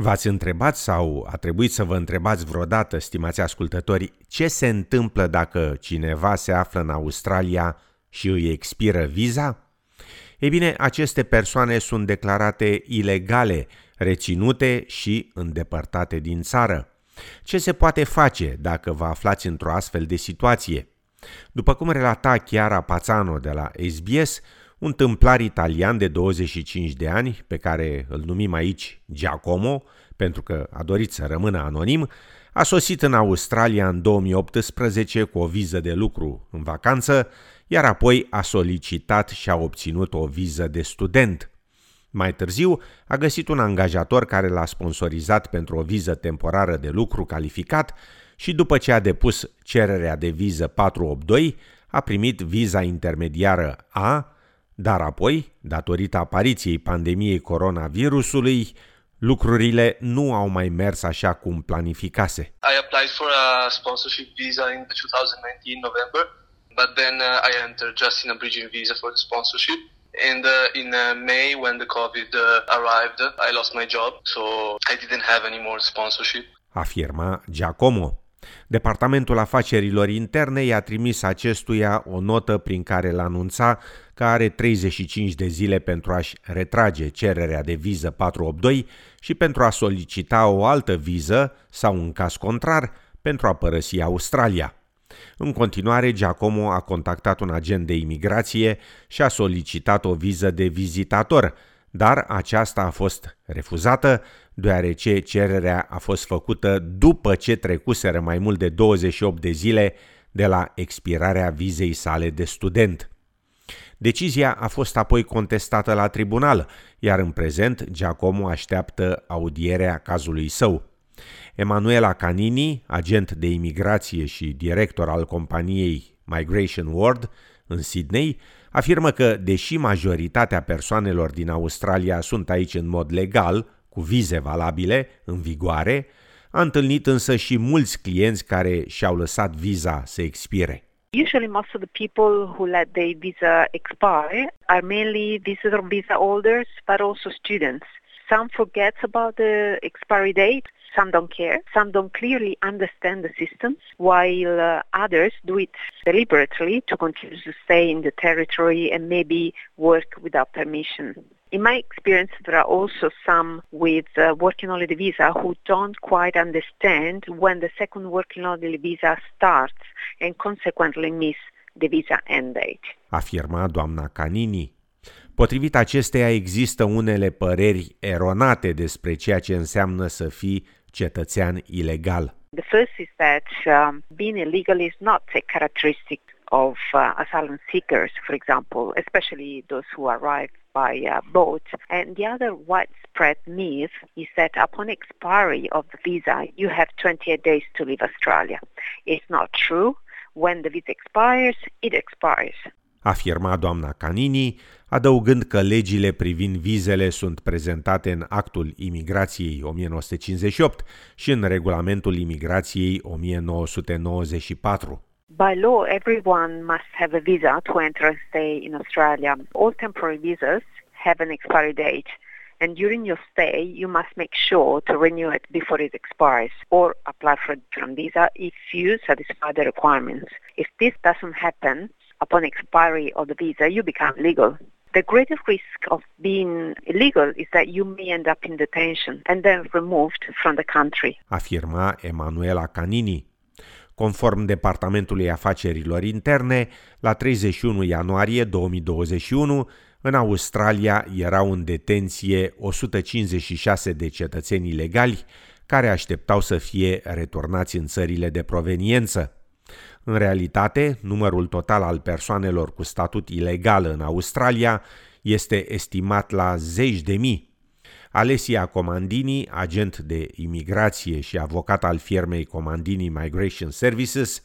V-ați întrebat sau a trebuit să vă întrebați vreodată, stimați ascultători, ce se întâmplă dacă cineva se află în Australia și îi expiră viza? Ei bine, aceste persoane sunt declarate ilegale, reținute și îndepărtate din țară. Ce se poate face dacă vă aflați într-o astfel de situație? După cum relata Chiara Pazzano de la SBS, un tâmplar italian de 25 de ani, pe care îl numim aici Giacomo, pentru că a dorit să rămână anonim, a sosit în Australia în 2018 cu o viză de lucru în vacanță, iar apoi a solicitat și a obținut o viză de student. Mai târziu, a găsit un angajator care l-a sponsorizat pentru o viză temporară de lucru calificat și după ce a depus cererea de viză 482, a primit viza intermediară A, dar apoi, datorită apariției pandemiei coronavirusului, lucrurile nu au mai mers așa cum planificase. I applied for a sponsorship visa in 2019 November, but then uh, I entered just in a bridging visa for the sponsorship. And uh, in uh, May, when the COVID uh, arrived, I lost my job, so I didn't have any more sponsorship. Afirma Giacomo. Departamentul Afacerilor Interne i-a trimis acestuia o notă prin care l anunța că are 35 de zile pentru a-și retrage cererea de viză 482 și pentru a solicita o altă viză sau, în caz contrar, pentru a părăsi Australia. În continuare, Giacomo a contactat un agent de imigrație și a solicitat o viză de vizitator, dar aceasta a fost refuzată, deoarece cererea a fost făcută după ce trecuseră mai mult de 28 de zile de la expirarea vizei sale de student. Decizia a fost apoi contestată la tribunal, iar în prezent Giacomo așteaptă audierea cazului său. Emanuela Canini, agent de imigrație și director al companiei Migration World în Sydney, afirmă că, deși majoritatea persoanelor din Australia sunt aici în mod legal, cu vize valabile, în vigoare, a întâlnit însă și mulți clienți care și-au lăsat viza să expire. Usually, most of the people who let their visa expire are mainly visitor visa holders, but also students. Some forget about the expiry date. Some don't care. Some don't clearly understand the system, while uh, others do it deliberately to continue to stay in the territory and maybe work without permission. In my experience, there are also some with uh, working holiday visa who don't quite understand when the second working holiday visa starts and consequently miss the visa end date. Afirma doamna Canini. Potrivit acesteia există unele păreri eronate despre ceea ce înseamnă să fii cetățean ilegal. The first is that um, being illegal is not a characteristic of uh, asylum seekers, for example, especially those who arrive by uh, boat. And the other widespread myth is that upon expiry of the visa, you have 28 days to leave Australia. It's not true. When the visa expires, it expires. Afirma doamna Canini, adăugând că legile privind vizele sunt prezentate în Actul Imigrației 1958 și în Regulamentul Imigrației 1994. By law, everyone must have a visa to enter and stay in Australia. All temporary visas have an expiry date, and during your stay, you must make sure to renew it before it expires or apply for a different visa if you satisfy the requirements. If this doesn't happen, upon expiry of the visa, you become legal. The greatest risk of being illegal is that you may end up in detention and then removed from the country. Afirma Emanuela Canini, Conform Departamentului Afacerilor Interne, la 31 ianuarie 2021, în Australia erau în detenție 156 de cetățeni ilegali care așteptau să fie returnați în țările de proveniență. În realitate, numărul total al persoanelor cu statut ilegal în Australia este estimat la zeci de mii, Alesia Comandini, agent de imigrație și avocat al firmei Comandini Migration Services,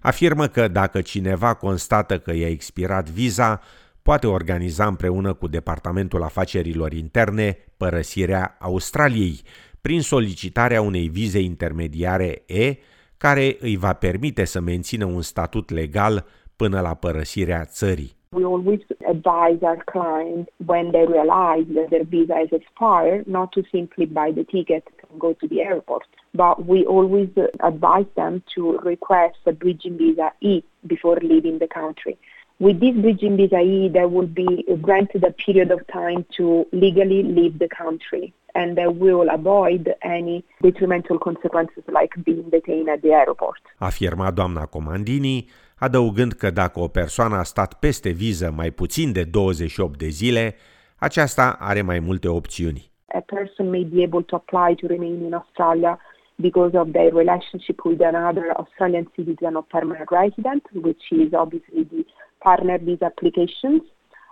afirmă că dacă cineva constată că i-a expirat viza, poate organiza împreună cu Departamentul Afacerilor Interne părăsirea Australiei prin solicitarea unei vize intermediare E, care îi va permite să mențină un statut legal până la părăsirea țării. We always advise our clients when they realize that their visa has expired not to simply buy the ticket and go to the airport, but we always advise them to request a bridging visa E before leaving the country. With this bridging visa E, they will be granted a period of time to legally leave the country and they will avoid any detrimental consequences like being detained at the airport. Afirma doamna Comandini, adăugând că dacă o persoană a stat peste viză mai puțin de 28 de zile, aceasta are mai multe opțiuni. A person may be able to apply to remain in Australia because of their relationship with another Australian citizen or permanent resident, which is obviously the partner visa applications.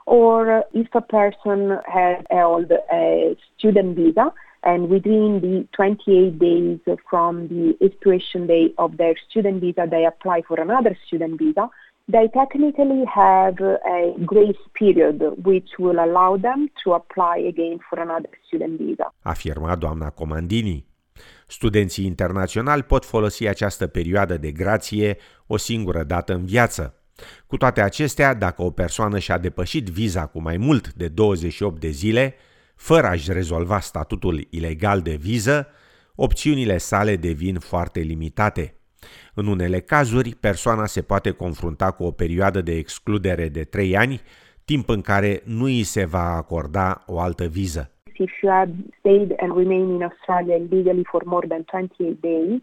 Or if a person has held a student visa and within the 28 days from the expiration date of their student visa they apply for another student visa, they technically have a grace period which will allow them to apply again for another student visa. Afirma doamna Comandini. Studenții internaționali pot folosi această perioadă de grație o singură dată în viață. Cu toate acestea, dacă o persoană și-a depășit viza cu mai mult de 28 de zile, fără a-și rezolva statutul ilegal de viză, opțiunile sale devin foarte limitate. În unele cazuri, persoana se poate confrunta cu o perioadă de excludere de 3 ani, timp în care nu îi se va acorda o altă viză. If you have stayed and remained in Australia legally for more than 28 days,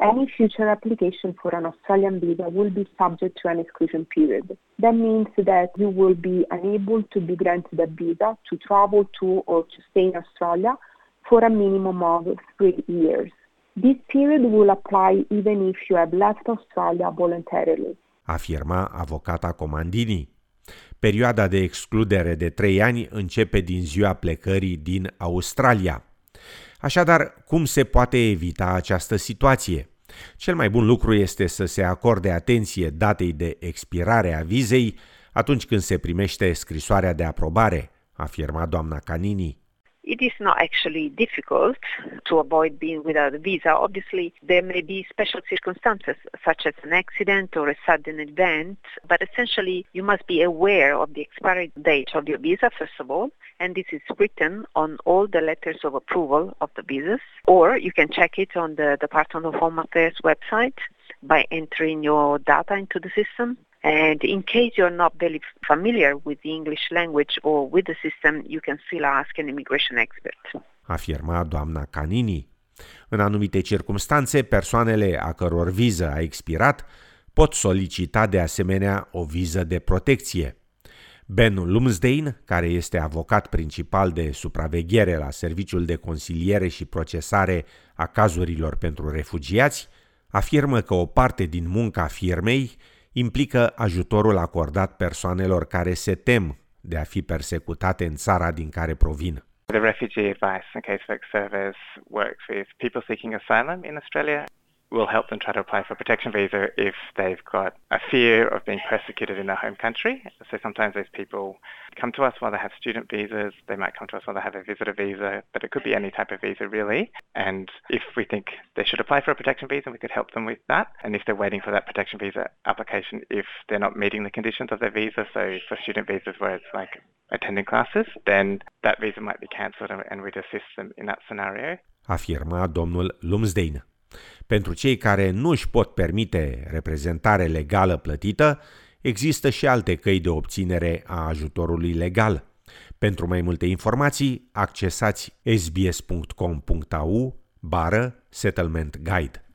any future application for an Australian visa will be subject to an exclusion period. That means that you will be unable to be granted a visa to travel to or to stay in Australia for a minimum of three years. This period will apply even if you have left Australia voluntarily. Afirma avocata Comandini. Perioada de excludere de trei ani începe din ziua plecării din Australia. Așadar, cum se poate evita această situație? Cel mai bun lucru este să se acorde atenție datei de expirare a vizei atunci când se primește scrisoarea de aprobare, afirma doamna Canini. It is not actually difficult to avoid being without a visa. Obviously, there may be special circumstances, such as an accident or a sudden event, but essentially, you must be aware of the expiry date of your visa, first of all, and this is written on all the letters of approval of the visas, or you can check it on the Department of Home Affairs website by entering your data into the system. And in case you're not very familiar with the English language or with the system, you can still ask an immigration expert. Afirma doamna Canini. În anumite circunstanțe, persoanele a căror viză a expirat pot solicita de asemenea o viză de protecție. Ben Lumsdain, care este avocat principal de supraveghere la Serviciul de Consiliere și Procesare a cazurilor pentru refugiați, afirmă că o parte din munca firmei implică ajutorul acordat persoanelor care se tem de a fi persecutate în țara din care provin. The Refugee Advice and Casework Service works with people seeking asylum in Australia will help them try to apply for a protection visa if they've got a fear of being persecuted in their home country. So sometimes those people come to us while they have student visas, they might come to us while they have a visitor visa, but it could be any type of visa really. And if we think they should apply for a protection visa, we could help them with that. And if they're waiting for that protection visa application, if they're not meeting the conditions of their visa, so for student visas where it's like attending classes, then that visa might be cancelled and we'd assist them in that scenario. Afirma domnul Lumsdain. Pentru cei care nu își pot permite reprezentare legală plătită, există și alte căi de obținere a ajutorului legal. Pentru mai multe informații, accesați sbs.com.au bară settlement guide.